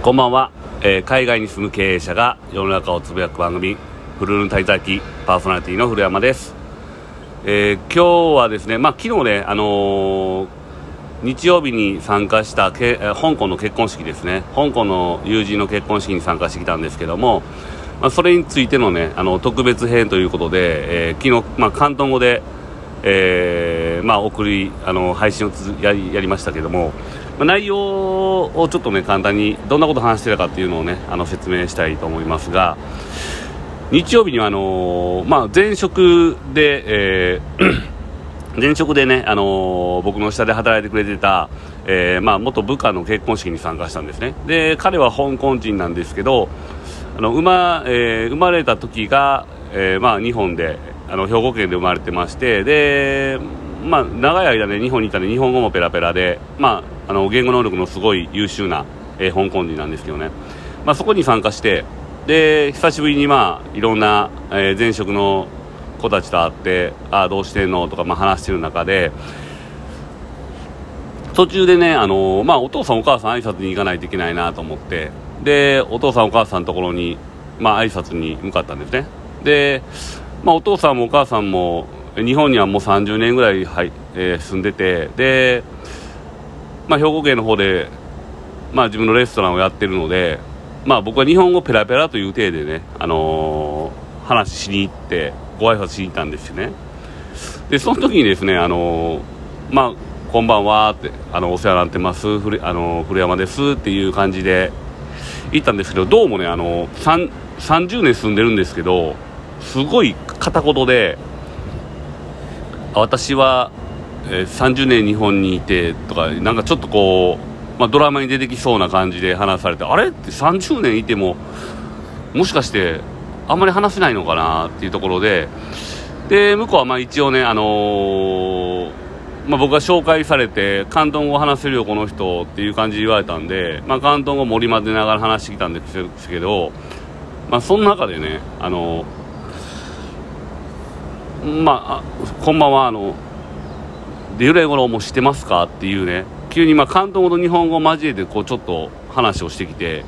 こんばんは、えー海外に住む経営者が世の中をつぶやく番組「フルール滞在記」パーソナリティの古山です、えー今日はですね、まあ、昨日ね、あのー日曜日に参加したけ、えー香港の結婚式ですね。香港の友人の結婚式に参加してきたんですけども、まあ、それについてのねあの特別編ということで、えー昨日、まあ、広東語でえーまあ、送りあの配信をつやりやりましたけども、まあ、内容をちょっとね簡単にどんなこと話してたかっていうのをねあの説明したいと思いますが日曜日にはあのまあ、前職で、えー前職でね、あの僕の下で働いてくれてた、えーまあ、元部下の結婚式に参加したんですね。で彼は香港人なんですけどあの生ま,、えー生まれた時が、えーまあ、日本であの兵庫県で生まれてましてで、まあ、長い間ね日本にいたんで日本語もペラペラで、まあ、あの言語能力のすごい優秀な、えー香港人なんですけどね、まあ、そこに参加してで久しぶりに、まあ、いろんな、えー前職の子たちと会ってああどうしてんのとか、まあ、話してる中で途中でね、あのまあ、お父さんお母さん挨拶に行かないといけないなと思ってでお父さんお母さんのところに、まあ挨拶に向かったんですね。で、まあ、お父さんもお母さんも日本にはもう30年ぐらい、はいえー住んでてで、まあ、兵庫県の方で、まあ、自分のレストランをやってるので、まあ、僕は日本語ペラペラという体でね、あのー話しに行ってご挨拶しに行ったんですよね。でその時にですね、あのーまあ、こんばんはってあのお世話になってます古,、あの古山ですっていう感じで行ったんですけどどうもね、あのー、30年住んでるんですけどすごい片言で私は、えー30年日本にいてとかなんかちょっとこう、まあ、ドラマに出てきそうな感じで話されてあれ？って30年いてももしかしてあんまり話せないのかなっていうところでで向こうはまあ一応ね、あのーまあ、僕が紹介されて広東語話せるよこの人っていう感じで言われたんで、まあ、広東語盛り混ぜながら話してきたんですけど、まあ、その中でね、あのーまあ、こんばんはあので由来語も知ってますか？っていうね。急にまあ広東語と日本語を交えてこうちょっと話をしてきて。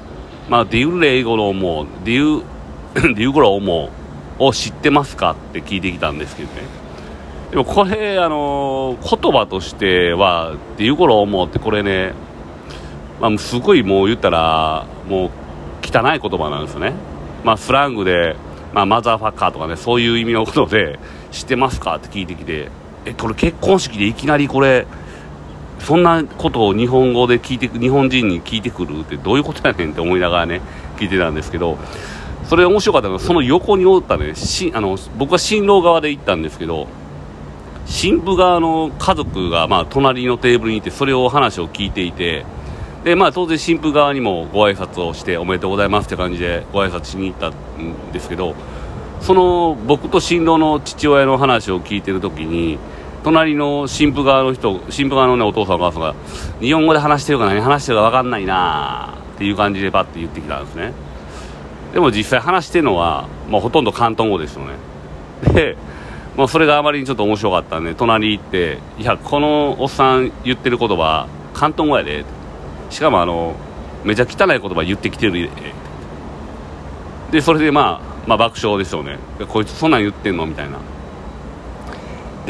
まあデュレイゴロもデュ デュゴロもを知ってますか？って聞いてきたんですけどね。でもこれあの言葉としてはデュゴロもってこれねまあすごいもう言ったらもう汚い言葉なんですよね。まあスラングでまあマザーファッカーとかねそういう意味のことで知ってますか？って聞いてきて。えこれ結婚式でいきなりこれそんなことを日本語で聞いて日本人に聞いてくるってどういうことやねんって思いながらね聞いてたんですけどそれ面白かったのがその横におったねしあの僕は新郎側で行ったんですけど新婦側の家族がまあ隣のテーブルにいてそれを話を聞いていてでまあ当然新婦側にもご挨拶をしておめでとうございますって感じでご挨拶しに行ったんですけどその僕と新郎の父親の話を聞いてる時に隣の新婦側の人新婦側の、ね、お父さんお母さんが日本語で話してるか何話してるか分かんないなっていう感じでパッて言ってきたんですね。でも実際話してるのは、まあ、ほとんど広東語ですよね。で、まあ、それがあまりにちょっと面白かったんで隣行っていやこのおっさん言ってる言葉広東語やでしかもあのめちゃ汚い言葉言ってきてるででそれでまあまあ爆笑ですよね。こいつそんなん言ってんのみたいな。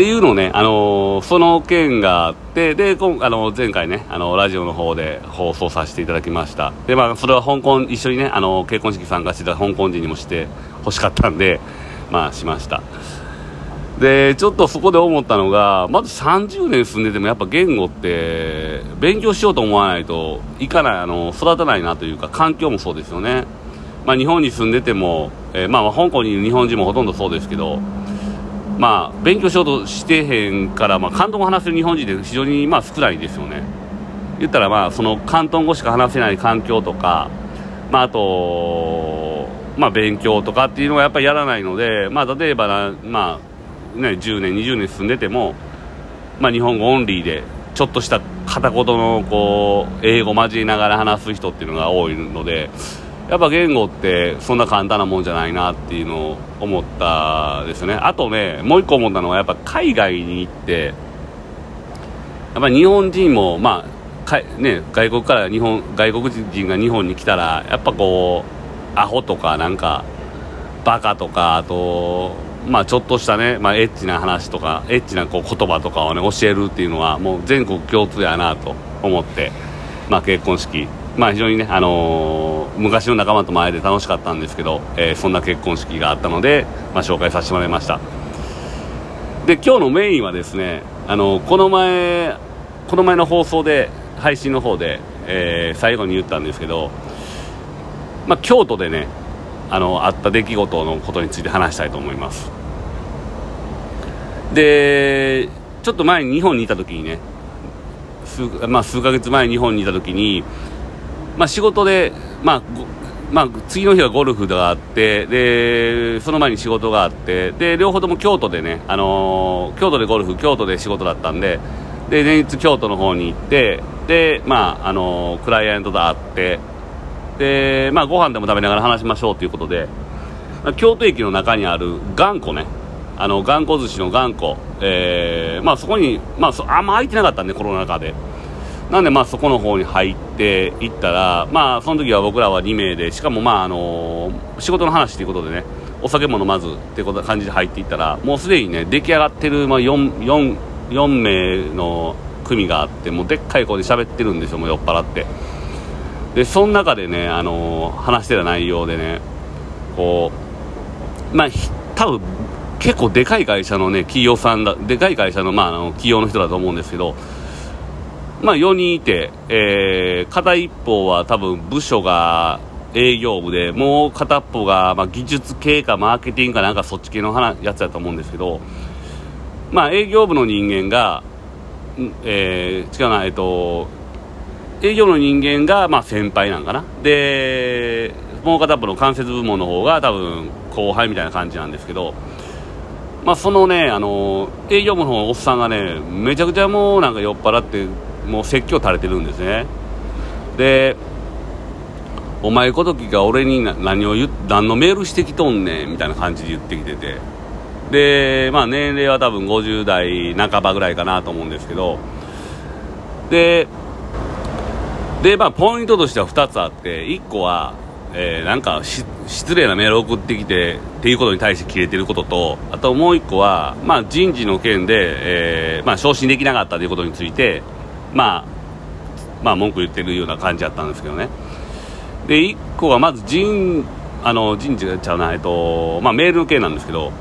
っていうのをね、あのーその件があって、で、今あの前回ね、あのラジオの方で放送させていただきました。で、まあ、それは香港、一緒にね、あの結婚式参加してた香港人にもして欲しかったんで、まあ、しました。で、ちょっとそこで思ったのが、まず30年住んでてもやっぱ言語って、勉強しようと思わないといかない、あの、育たないなというか、環境もそうですよね。まあ、日本に住んでても、えーまあ、香港にいる日本人もほとんどそうですけど、まあ、勉強しようとしてへんから、まあ、広東語話せる日本人って非常にまあ少ないですよね。言ったら、まあ、その広東語しか話せない環境とか、まあ、あと、まあ、勉強とかっていうのはやっぱりやらないので、まあ、例えばな、まあ、ね、10年、20年住んでても、まあ、日本語オンリーで、ちょっとした片言の、こう、英語交えながら話す人っていうのが多いので、やっぱ言語ってそんな簡単なもんじゃないなっていうのを思ったですね。あとね、もう一個思ったのはやっぱ海外に行って、やっぱり日本人も、まあ、かね、外国から日本外国人が日本に来たらやっぱこうアホとかなんかバカとかあとまあちょっとしたね、まあ、エッチな話とかエッチなこう言葉とかをね教えるっていうのはもう全国共通やなと思って、まあ、結婚式まあ非常にね、あのー、昔の仲間と前で楽しかったんですけど、えー、そんな結婚式があったので、まあ、紹介させてもらいました。で今日のメインはですね、あのー、この前この前の放送で配信の方で、え最後に言ったんですけど、まあ、京都でねあのあった出来事のことについて話したいと思います。でちょっと前に日本にいた時にね数,、まあ、数ヶ月前日本にいた時に、まあ、仕事で、まあまあ、次の日はゴルフがあってでその前に仕事があってで両方とも京都でね、あのー、京都でゴルフ京都で仕事だったんでで前日京都の方に行ってで、まああのー、クライアントと会ってで、まあ、ご飯でも食べながら話しましょうということで、まあ、京都駅の中にある頑固ね、あの頑固寿司の頑固、えーまあ、そこに、まあ、あんま空いてなかったんで、コロナ禍で。なんで、まあ、そこの方に入っていったら、まあ、その時は僕らは2名で、しかも、まあ、あの、仕事の話ということでね、お酒も飲まずってこと感じで入っていったら、もうすでにね、出来上がってる、まあ4、4、4名の組があって、もうでっかい声で喋ってるんですよ、もう酔っ払って。でその中でね、あの、話してた内容でねこうまあ多分結構でかい会社のね企業さんだでかい会社の,、まあ、あの企業の人だと思うんですけどまあ4人いて、えー、片一方は多分部署が営業部でもう片っぽが、まあ、技術系かマーケティングかなんかそっち系のやつだと思うんですけどまあ営業部の人間が、えー、違うなえっと営業の人間が、まあ、先輩なんかな。でもう片っぽの間接部門の方が多分後輩みたいな感じなんですけど、まあ、そのねあの営業部のおっさんがねめちゃくちゃもうなんか酔っ払ってもう説教垂れてるんですね。でお前ごときが俺に何を言何のメールしてきとんねんみたいな感じで言ってきてて。でまあ年齢は多分50代半ばぐらいかなと思うんですけど。でで、まあ、ポイントとしては2つあって、1個は、えー、なんか失礼なメール送ってきてっていうことに対して切れてることと、あともう1個は、まあ、人事の件で、えー、まあ、昇進できなかったということについて、まあ、まあ、文句言ってるような感じだったんですけどね。で、1個はまず人、あの、人事がちゃうな、えっと、まあ、メールの件なんですけど、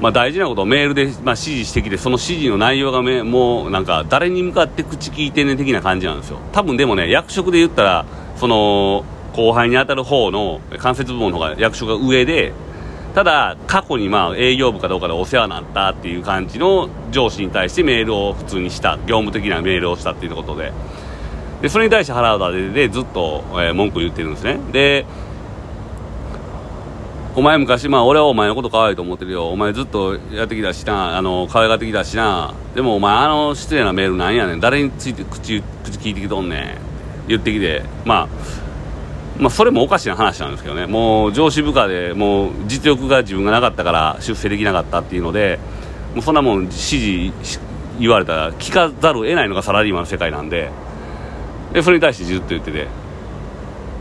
まあ、大事なことをメールで、まあ、指示してきてその指示の内容がめもうなんか誰に向かって口聞いてね的な感じなんですよ多分でもね役職で言ったらその後輩に当たる方の間接部門の方が役職が上でただ過去にまあ営業部かどうかでお世話になったっていう感じの上司に対してメールを普通にした業務的なメールをしたっていうことででそれに対して原田ででずっと、えー、文句言ってるんですねでお前昔、まあ、俺はお前のこと可愛いと思ってるよ。お前ずっとやってきたしな、あの、可愛がってきたしな。でもお前、あの失礼なメールなんやねん。誰について口、口聞いてきとんねん。言ってきて。まあ、まあ、それもおかしな話なんですけどね。もう上司部下で、もう実力が自分がなかったから出世できなかったっていうので、もうそんなもん指示言われたら聞かざるを得ないのがサラリーマンの世界なんで、で、それに対してずっと言ってて。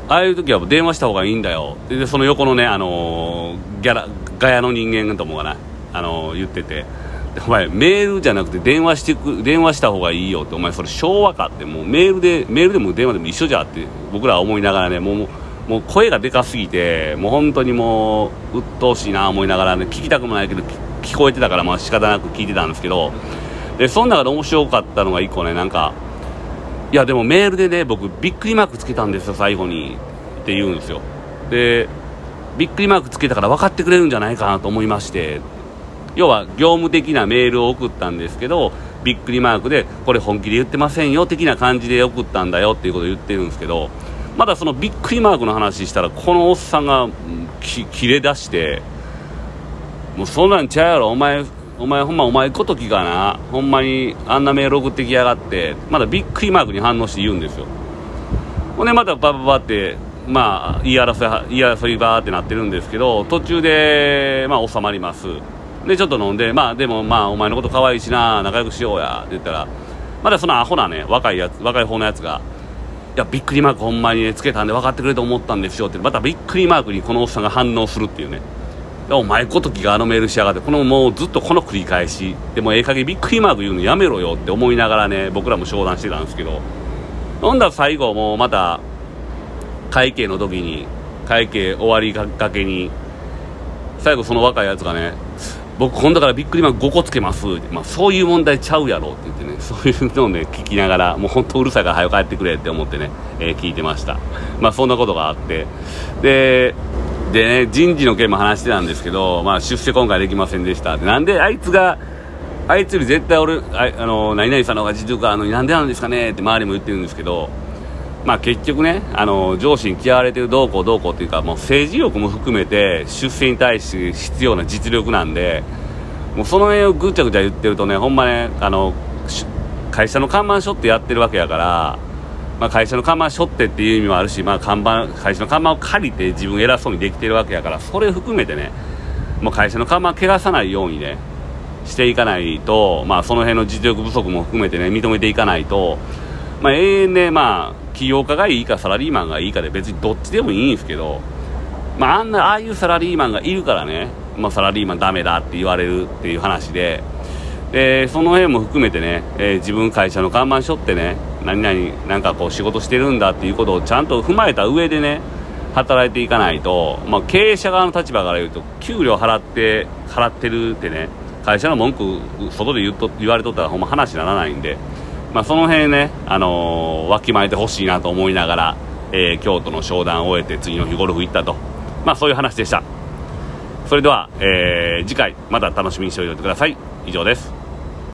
ああいう時は電話した方がいいんだよでその横のね、あのー、ギャラガヤの人間ともがな、あのー、言っててお前メールじゃなくて電話してく電話した方がいいよってお前それ昭和かってもうメールでメールでも電話でも一緒じゃって僕らは思いながらねもうもう声がでかすぎてもう本当にもう鬱陶しいな思いながらね聞きたくもないけど聞こえてたからまあ仕方なく聞いてたんですけどでその中で面白かったのが1個ねなんかいやでもメールでね僕びっくりマークつけたんですよ最後にって言うんですよ。でびっくりマークつけたから分かってくれるんじゃないかなと思いまして要は業務的なメールを送ったんですけどびっくりマークでこれ本気で言ってませんよ的な感じで送ったんだよっていうことを言ってるんですけどまだそのびっくりマークの話したらこのおっさんが切れ出してもうそんなんちゃうやろお前お前ほんまお前ごときがなほんまにあんなメール送ってきやがってまだびっくりマークに反応して言うんですよ。ほんでまたバババってまあ言い争い言い争いバーってなってるんですけど途中でまあ収まります。でちょっと飲んでまあでもまあお前のこと可愛いしな仲良くしようやって言ったらまだそのアホなね若いやつ若い方のやつがいやびっくりマークほんまにねつけたんで分かってくれと思ったんですよってまたびっくりマークにこのおっさんが反応するっていうね。お前ごときがあのメールしやがってこのもうずっとこの繰り返しでもええ加減びっくりマーク言うのやめろよって思いながらね僕らも商談してたんですけど。ほんだら最後もうまた会計の時に会計終わりがけに最後その若いやつがね僕今度からびっくりマーク5個つけます、まあ、そういう問題ちゃうやろ。って言ってね そういうのをね聞きながらもう本当うるさいから早く帰ってくれって思ってね、えー、聞いてました。まあそんなことがあって。ででね人事の件も話してたんですけど、まあ、出世今回できませんでした。でなんであいつがあいつより絶対俺ああの何々さんの方が実力あのなんでなんですかねって周りも言ってるんですけどまあ、結局ねあの上司に嫌われてるどうこうどうこうっていうかもう政治力も含めて出世に対して必要な実力なんでもうその辺をぐちゃぐちゃ言ってるとねほんまねあの会社の看板背負ってやってるわけやから、まあ、会社の看板背負ってっていう意味もあるし、まあ、看板会社の看板を借りて自分偉そうにできてるわけやからそれ含めてねもう会社の看板を汚さないようにねしていかないと、まあ、その辺の実力不足も含めてね認めていかないと、まあ、永遠ね、まあ起業家がいいかサラリーマンがいいかで別にどっちでもいいんですけど、まあ、あんなああいうサラリーマンがいるからね、まあ、サラリーマンダメだって言われるっていう話ででその辺も含めてね、えー、自分会社の看板背負ってね何々なんかこう仕事してるんだっていうことをちゃんと踏まえた上でね働いていかないと、まあ、経営者側の立場から言うと給料払って払ってるってね会社の文句外で言うと言われとったらほんま話にならないんで。まあ、その辺ね、あのー、わきまえてほしいなと思いながら、えー、京都の商談を終えて次の日ゴルフ行ったと、まあ、そういう話でした。それでは、えー、次回また楽しみにしておいてください。以上です。